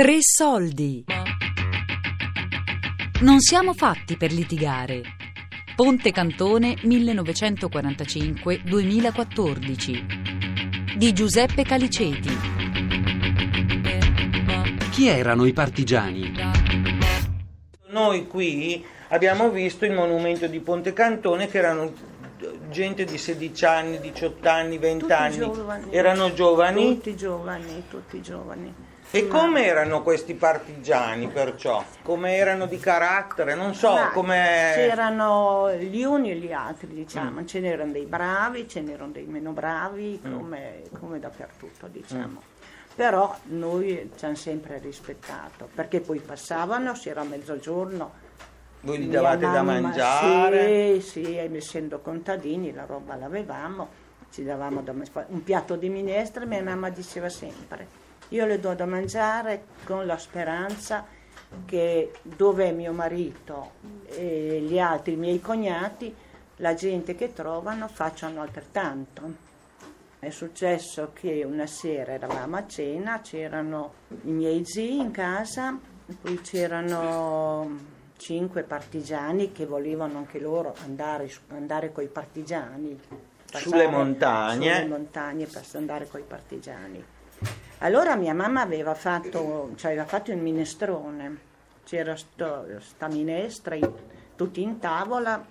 Tre soldi. Non siamo fatti per litigare. Ponte Cantone 1945-2014 di Giuseppe Caliceti. Chi erano i partigiani? Noi qui abbiamo visto il monumento di Ponte Cantone che erano gente di 16 anni, 18 anni, 20 Tutti anni. giovani. Erano giovani? Tutti giovani, tutti giovani. E come erano questi partigiani perciò? Come erano di carattere? Non so, Ma come... C'erano gli uni e gli altri, diciamo. Mm. Ce n'erano dei bravi, ce n'erano dei meno bravi, come, come dappertutto, diciamo. Però noi ci hanno sempre rispettato, perché poi passavano, si era mezzogiorno. Voi gli davate da mamma- mangiare? Sì, sì, essendo contadini la roba l'avevamo, ci davamo da un piatto di minestra, mia mamma diceva sempre, io le do da mangiare con la speranza che dove è mio marito e gli altri miei cognati, la gente che trovano facciano altrettanto. È successo che una sera eravamo a cena, c'erano i miei zii in casa, poi c'erano cinque partigiani che volevano anche loro andare, andare con i partigiani. Sulle montagne. Sulle montagne per andare con i partigiani. Allora mia mamma aveva fatto, cioè aveva fatto il minestrone, c'era sto, minestra, in- tutti in tavola,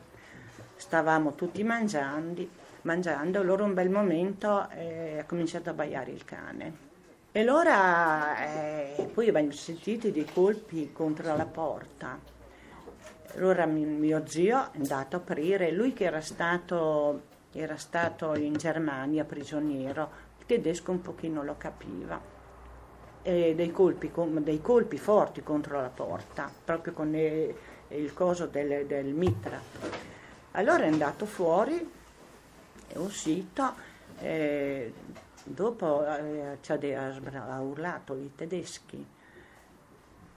stavamo tutti mangiando, mangiando, allora un bel momento eh, ha cominciato a baiare il cane. E allora eh, poi abbiamo sentito dei colpi contro la porta. Allora mi- mio zio è andato a aprire, lui che era stato, era stato in Germania prigioniero, tedesco un pochino lo capiva. E dei, colpi, dei colpi forti contro la porta, proprio con eh, il coso del, del mitra. Allora è andato fuori, è uscito, eh, dopo eh, ha, ha urlato i tedeschi.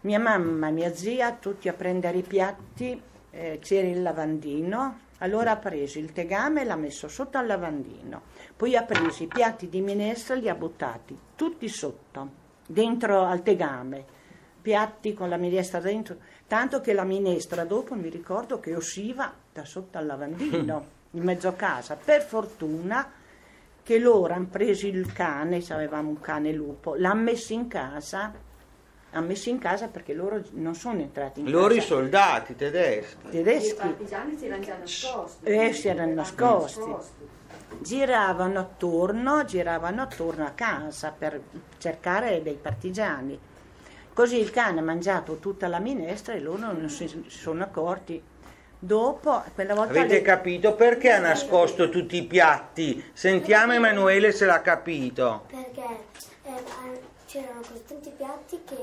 Mia mamma, mia zia, tutti a prendere i piatti, eh, c'era il lavandino, allora ha preso il tegame e l'ha messo sotto al lavandino, poi ha preso i piatti di minestra e li ha buttati tutti sotto, dentro al tegame, piatti con la minestra dentro, tanto che la minestra dopo mi ricordo che usciva da sotto al lavandino, in mezzo a casa. Per fortuna che loro hanno preso il cane, se avevamo un cane lupo, l'hanno messo in casa, hanno messo in casa perché loro non sono entrati in Loro i casa. soldati tedeschi. I tedeschi partigiani si erano già nascosti. Eh, si erano nascosti. giravano attorno, giravano attorno a casa per cercare dei partigiani. Così il cane ha mangiato tutta la minestra e loro non si sono accorti. Dopo, quella volta Avete le- capito perché ha nascosto tutti i piatti? Sentiamo Emanuele se l'ha capito. perché eh, c'erano così tanti piatti che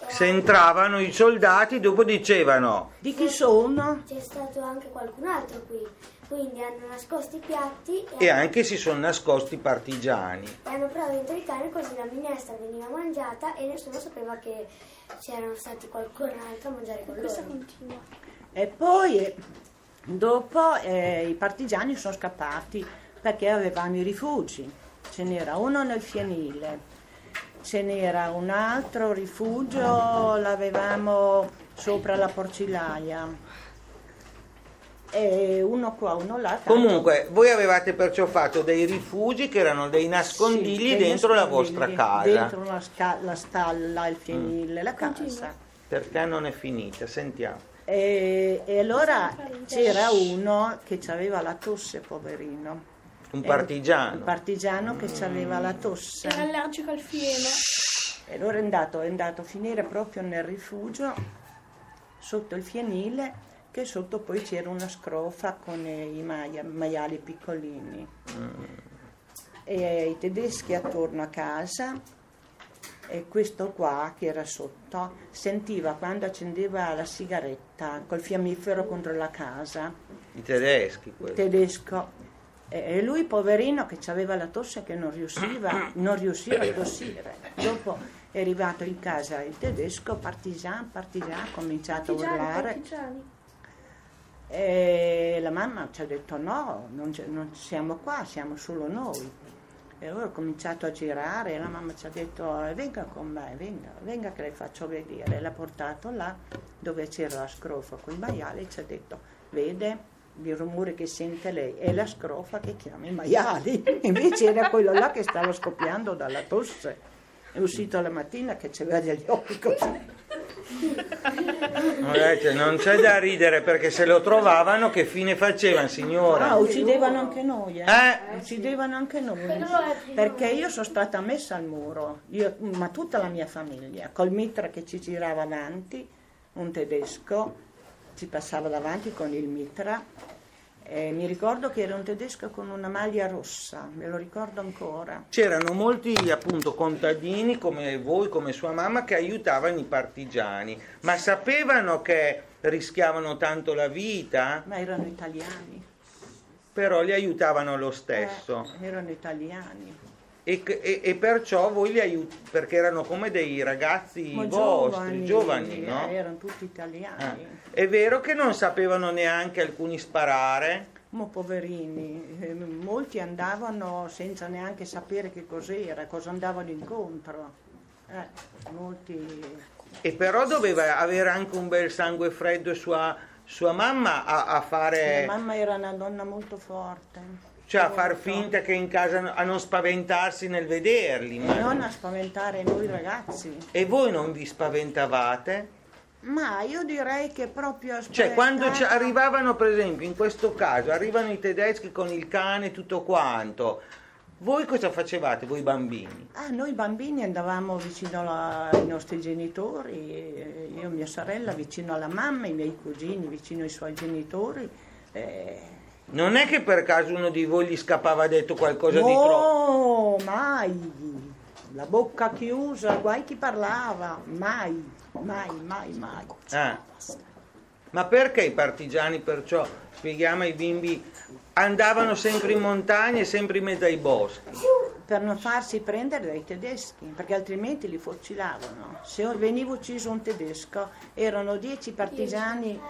eh, Se entravano i soldati dopo dicevano di chi sono? c'è stato anche qualcun altro qui, quindi hanno nascosto i piatti e, e hanno, anche si sono nascosti i partigiani. e hanno provato dentro il cane così la minestra veniva mangiata e nessuno sapeva che c'erano stati qualcun altro a mangiare con loro. E poi eh, dopo eh, i partigiani sono scappati perché avevamo i rifugi. Ce n'era uno nel fienile, ce n'era un altro rifugio, l'avevamo sopra la porcilaia. E uno qua, uno là. tanto- Comunque, voi avevate perciò fatto dei rifugi che erano dei nascondigli Sì, dei dentro la nascondigli, vostra casa. Dentro la, sca- la stalla, il fienile, la casa. Perché non è finita? Sentiamo. E, e allora c'era uno che aveva la tosse, poverino. Un partigiano. Un partigiano che aveva la tosse. Era allergico al fieno. E allora è andato, è andato a finire proprio nel rifugio, sotto il fienile, che sotto poi c'era una scrofa con i maia- maiali piccolini. E i tedeschi attorno a casa, e questo qua che era sotto, sentiva quando accendeva la sigaretta col fiammifero contro la casa I tedeschi quelli. tedesco. E lui, poverino, che aveva la tosse che non riusciva, non riusciva a tossire. Dopo è arrivato in casa il tedesco, partigiano, partigiano, ha cominciato a urlare. partigiani. E la mamma ci ha detto no, non, non siamo qua, siamo solo noi. E allora ho cominciato a girare e la mamma ci ha detto "Eh, venga con me, venga, venga che le faccio vedere. L'ha portato là dove c'era la scrofa con i maiali e ci ha detto vede il rumore che sente lei è la scrofa che chiama i maiali. Invece era quello là che stava scoppiando dalla tosse. È uscito la mattina che c'aveva degli occhi così. Guardate, non c'è da ridere perché se lo trovavano che fine facevano signora? Ah, uccidevano anche noi, eh? Eh? Uccidevano anche noi. Perché io sono stata messa al muro, io- ma tutta la mia famiglia, col mitra che ci girava avanti, un tedesco, ci passava davanti con il mitra. E mi ricordo che era un tedesco con una maglia rossa, me lo ricordo ancora. C'erano molti appunto contadini come voi, come sua mamma, che aiutavano i partigiani, ma sapevano che rischiavano tanto la vita, Ma erano italiani. però li aiutavano lo stesso. Eh, erano italiani. E, e- e perciò voi li aiutate, perché erano come dei ragazzi Ma vostri, giovani, no? eh, erano tutti italiani. Eh. È vero che non sapevano neanche alcuni sparare? Ma poverini, eh, molti andavano senza neanche sapere che cos'era, cosa andavano incontro. Eh, molti... E però doveva avere anche un bel sangue freddo sua, sua mamma a, a fare, Mia mamma era una donna molto forte. Cioè a far finta che in casa, a non spaventarsi nel vederli. Ma- non a spaventare noi ragazzi. E voi non vi spaventavate? Ma io direi che proprio Cioè, quando arrivavano, per esempio, in questo caso, arrivano i tedeschi con il cane e tutto quanto, voi cosa facevate, voi bambini? Ah, noi bambini andavamo vicino alla- ai nostri genitori, io e mia sorella vicino alla mamma, i miei cugini vicino ai suoi genitori. eh, Non è che per caso uno di voi gli scappava detto qualcosa di troppo? No, mai. La bocca chiusa, guai chi parlava, mai, mai, mai, mai. Eh. Ma perché i partigiani perciò, spieghiamo ai bimbi, andavano sempre in montagna e sempre in mezzo ai boschi? Per non farsi prendere dai tedeschi, perché altrimenti li fucilavano. Se veniva ucciso un tedesco, erano dieci partigiani,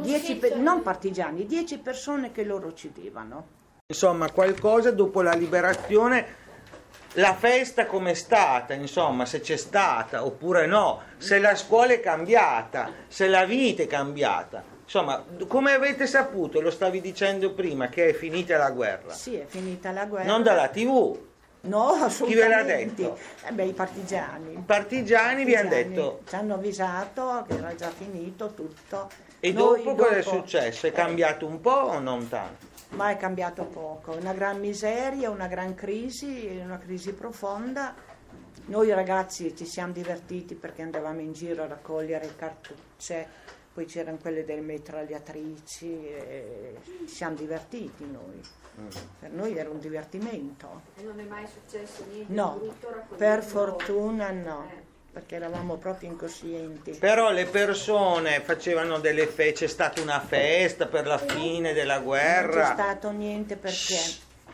dieci pe- non partigiani, dieci persone che loro uccidevano. Insomma, qualcosa dopo la liberazione, la festa com'è stata, insomma, se c'è stata oppure no, se la scuola è cambiata, se la vita è cambiata. Insomma, come avete saputo, lo stavi dicendo prima, che è finita la guerra? Sì, è finita la guerra. Non dalla tv. No, assolutamente. Chi ve l'ha detto? Eh beh, i partigiani. I partigiani vi hanno Partigiani. detto. Ci hanno avvisato che era già finito tutto. E Noi dopo cosa è successo? È eh, cambiato un po' o non tanto? Ma è cambiato poco, una gran miseria, una gran crisi, una crisi profonda. Noi ragazzi ci siamo divertiti perché andavamo in giro a raccogliere cartucce, poi c'erano quelle delle mitragliatrici, e ci siamo divertiti noi. Per noi era un divertimento. E non è mai successo niente No, di brutto raccogliendo per fortuna no, Eh. Perché eravamo proprio incoscienti. Però le persone facevano delle feste, c'è stata una festa per la fine della Non c'è guerra. stato niente perché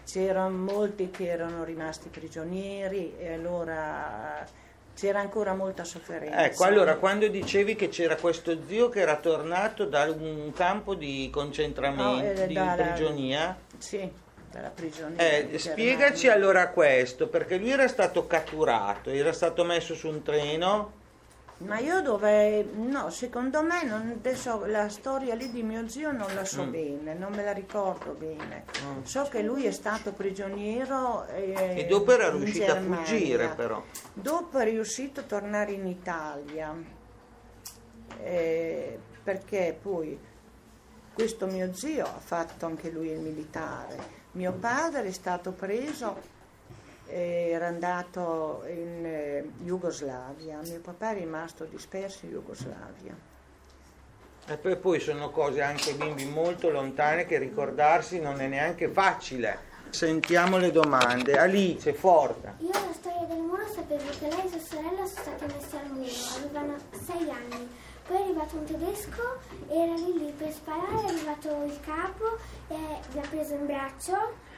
c'erano molti che erano rimasti prigionieri e allora c'era ancora molta sofferenza. Ecco, allora quando dicevi che c'era questo zio che era tornato da un campo di concentramento, No, eh, di dalla- prigionia, Sì, dalla prigionia. eh, spiegaci allora questo, perché lui era stato catturato, era stato messo su un treno, Ma io dove... No, secondo me, non, adesso la storia lì di mio zio non la Mm. so bene, non me la ricordo bene. So che lui è stato prigioniero eh, e dopo era riuscito a Germania. fuggire però. Dopo è riuscito a tornare in Italia, eh, perché poi questo mio zio ha fatto anche lui il militare. Mio padre è stato preso, e era andato in eh, Jugoslavia, mio papà è rimasto disperso in Jugoslavia. E poi, poi sono cose anche bimbi molto lontane che ricordarsi non è neanche facile. Sentiamo le domande. Alice, forza. Io la storia del muro sapevo che lei e sua sorella sono state messe al muro, avevano sei anni. Poi è arrivato un tedesco, era lì lì per sparare, è arrivato il capo, e vi ha preso in braccio.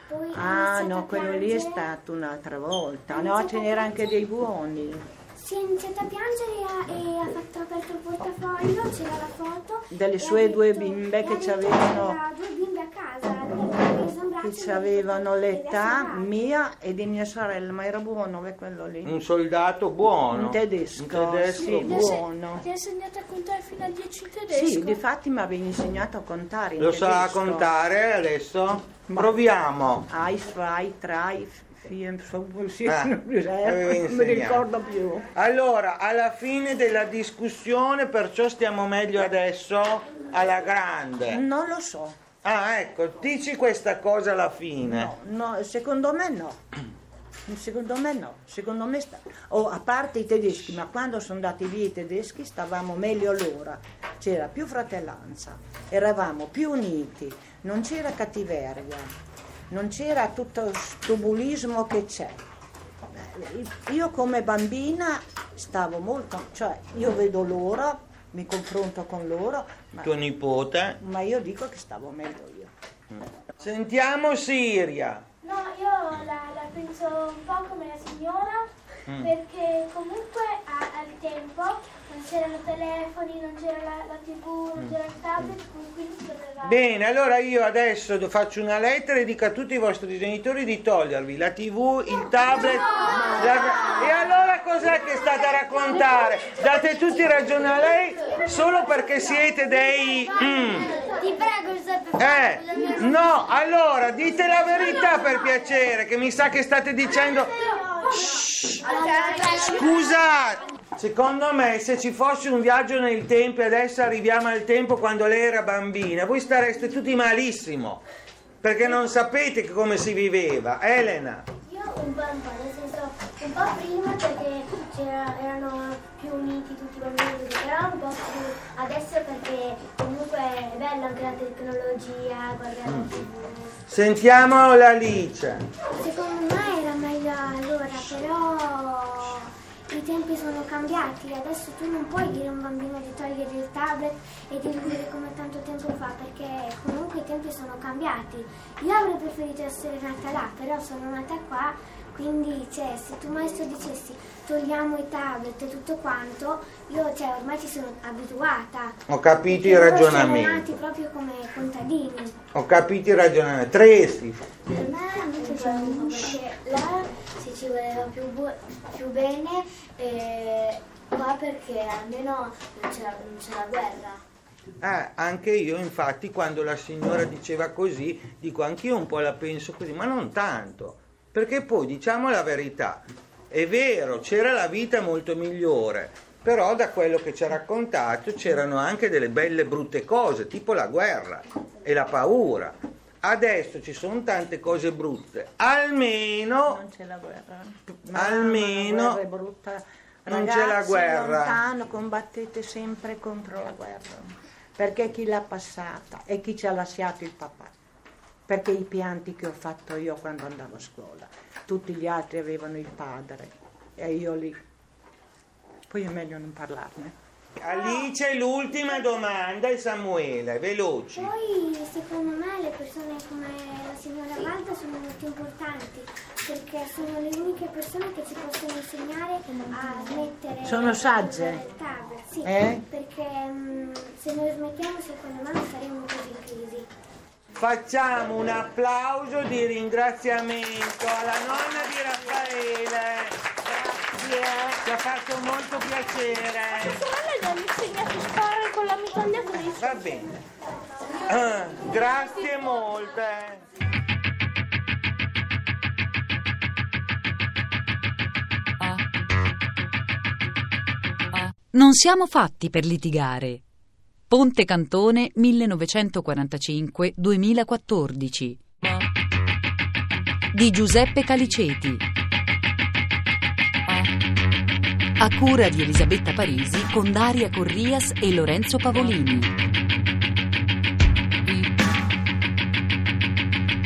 Poi ha Ah no, quello lì è stato un'altra volta. No, ce n'era anche dei buoni. Si è iniziato a piangere e ha, e ha fatto aperto il portafoglio, c'era la foto. Delle sue due detto- bimbe e che ha detto c'avevano- Aveva due bimbe a casa, che avevano l'età mia e di mia sorella, ma era buono è quello lì. Un soldato buono. Un tedesco, Un tedesco sì, buono. Ti ha insegnato a contare fino a 10 in tedesco? Sì, difatti mi avevi insegnato a contare in Lo sa tedesco. contare adesso? Ma- Proviamo. Ai, zwei, drei, Ah, non mi- ricordo più. Allora, alla fine della discussione, perciò stiamo meglio adesso alla grande. Non lo so. Ah, ecco, dici questa cosa alla fine. No, no, secondo me no. Secondo me no, secondo me sta... oh, a parte i tedeschi, ma quando sono andati via i tedeschi stavamo meglio allora, c'era più fratellanza, eravamo più uniti, non c'era cattiveria, non c'era tutto sto bullismo che c'è. Io come bambina stavo molto, cioè io vedo loro, mi confronto con loro, ma, Tuo nipote. ma io dico che stavo meglio io. Sentiamo Siria. No, io la, la penso un po' come la signora, perché comunque al tempo c'erano telefoni, non c'era la, la tv, non c'era il tablet, quindi si doveva... Bene, allora io adesso faccio una lettera e dico a tutti i vostri genitori di togliervi la tv, il tablet. la- E allora cos'è che state a raccontare? Date tutti ragione a lei solo perché siete dei... mm. Ti prego Giuseppe, Eh, no, allora dite la verità per piacere, che mi sa che state dicendo... Scusate, secondo me se ci fosse un viaggio nel tempo e adesso arriviamo al tempo quando lei era bambina, voi stareste tutti malissimo, perché non sapete come si viveva. Elena, Io un po', un po', nel senso, un po' prima perché c'era- erano più uniti tutti i bambini, però un po' più adesso perché comunque è bella anche la tecnologia, guardare tv. sentiamo l'Alice. Secondo me era meglio allora, però i tempi sono cambiati, adesso tu non puoi dire a un bambino di togliere il tablet e di vivere come tanto tempo fa, perché comunque i tempi sono cambiati. Io avrei preferito essere nata là, però sono nata qua, quindi cioè, se tu maestro dicessi togliamo i tablet e tutto quanto, io cioè, ormai ci sono abituata. Ho capito i Perché loro ragionamenti. Siamo nati proprio come contadini. Ho capito i ragionamenti. Tresi. Per me perché là si ci voleva più, bu- più bene e qua perché almeno non c'era, non c'era guerra. Eh, anche io infatti quando la signora diceva così, dico anch'io un po' la penso così, ma non tanto, perché poi diciamo la verità, è vero, c'era la vita molto migliore, però da quello che ci ha raccontato c'erano anche delle belle brutte cose, tipo la guerra e la paura. Adesso ci sono tante cose brutte, almeno Non c'è la guerra. Almeno la guerra è brutta. non c'è la Ragazzi, guerra. lontano, combattete sempre contro la guerra. Perché chi l'ha passata e chi ci ha lasciato il papà. Perché i pianti che ho fatto io quando andavo a scuola, tutti gli altri avevano il padre e io lì. Poi è meglio non parlarne. Alice l'ultima domanda e Samuele, veloci. Poi secondo me le persone come la signora Valda sono molto importanti perché sono le uniche persone che ci possono insegnare a smettere Sono sagge? tablet. Sì, Eh? perché mm, se noi smettiamo secondo me non saremo così in crisi. Facciamo un applauso di ringraziamento alla nonna di Raffaele. Grazie, ci ha fatto molto piacere. Sorella gli hanno insegnato a sparare con la mitragliata dei Va bene. Ah, grazie molte. Non siamo fatti per litigare. Ponte Cantone 1945-2014 di Giuseppe Caliceti. A cura di Elisabetta Parisi con Daria Corrias e Lorenzo Pavolini.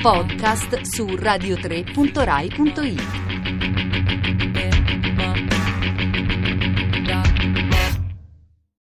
Podcast su radio3.rai.it.